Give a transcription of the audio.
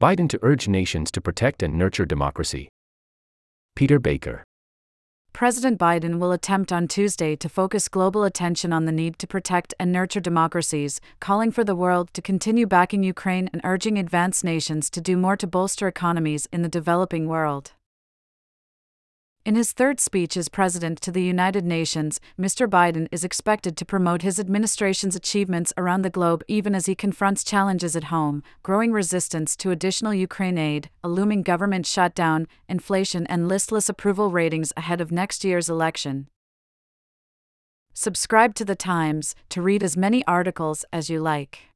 Biden to urge nations to protect and nurture democracy. Peter Baker. President Biden will attempt on Tuesday to focus global attention on the need to protect and nurture democracies, calling for the world to continue backing Ukraine and urging advanced nations to do more to bolster economies in the developing world. In his third speech as President to the United Nations, Mr. Biden is expected to promote his administration's achievements around the globe even as he confronts challenges at home growing resistance to additional Ukraine aid, a looming government shutdown, inflation, and listless approval ratings ahead of next year's election. Subscribe to The Times to read as many articles as you like.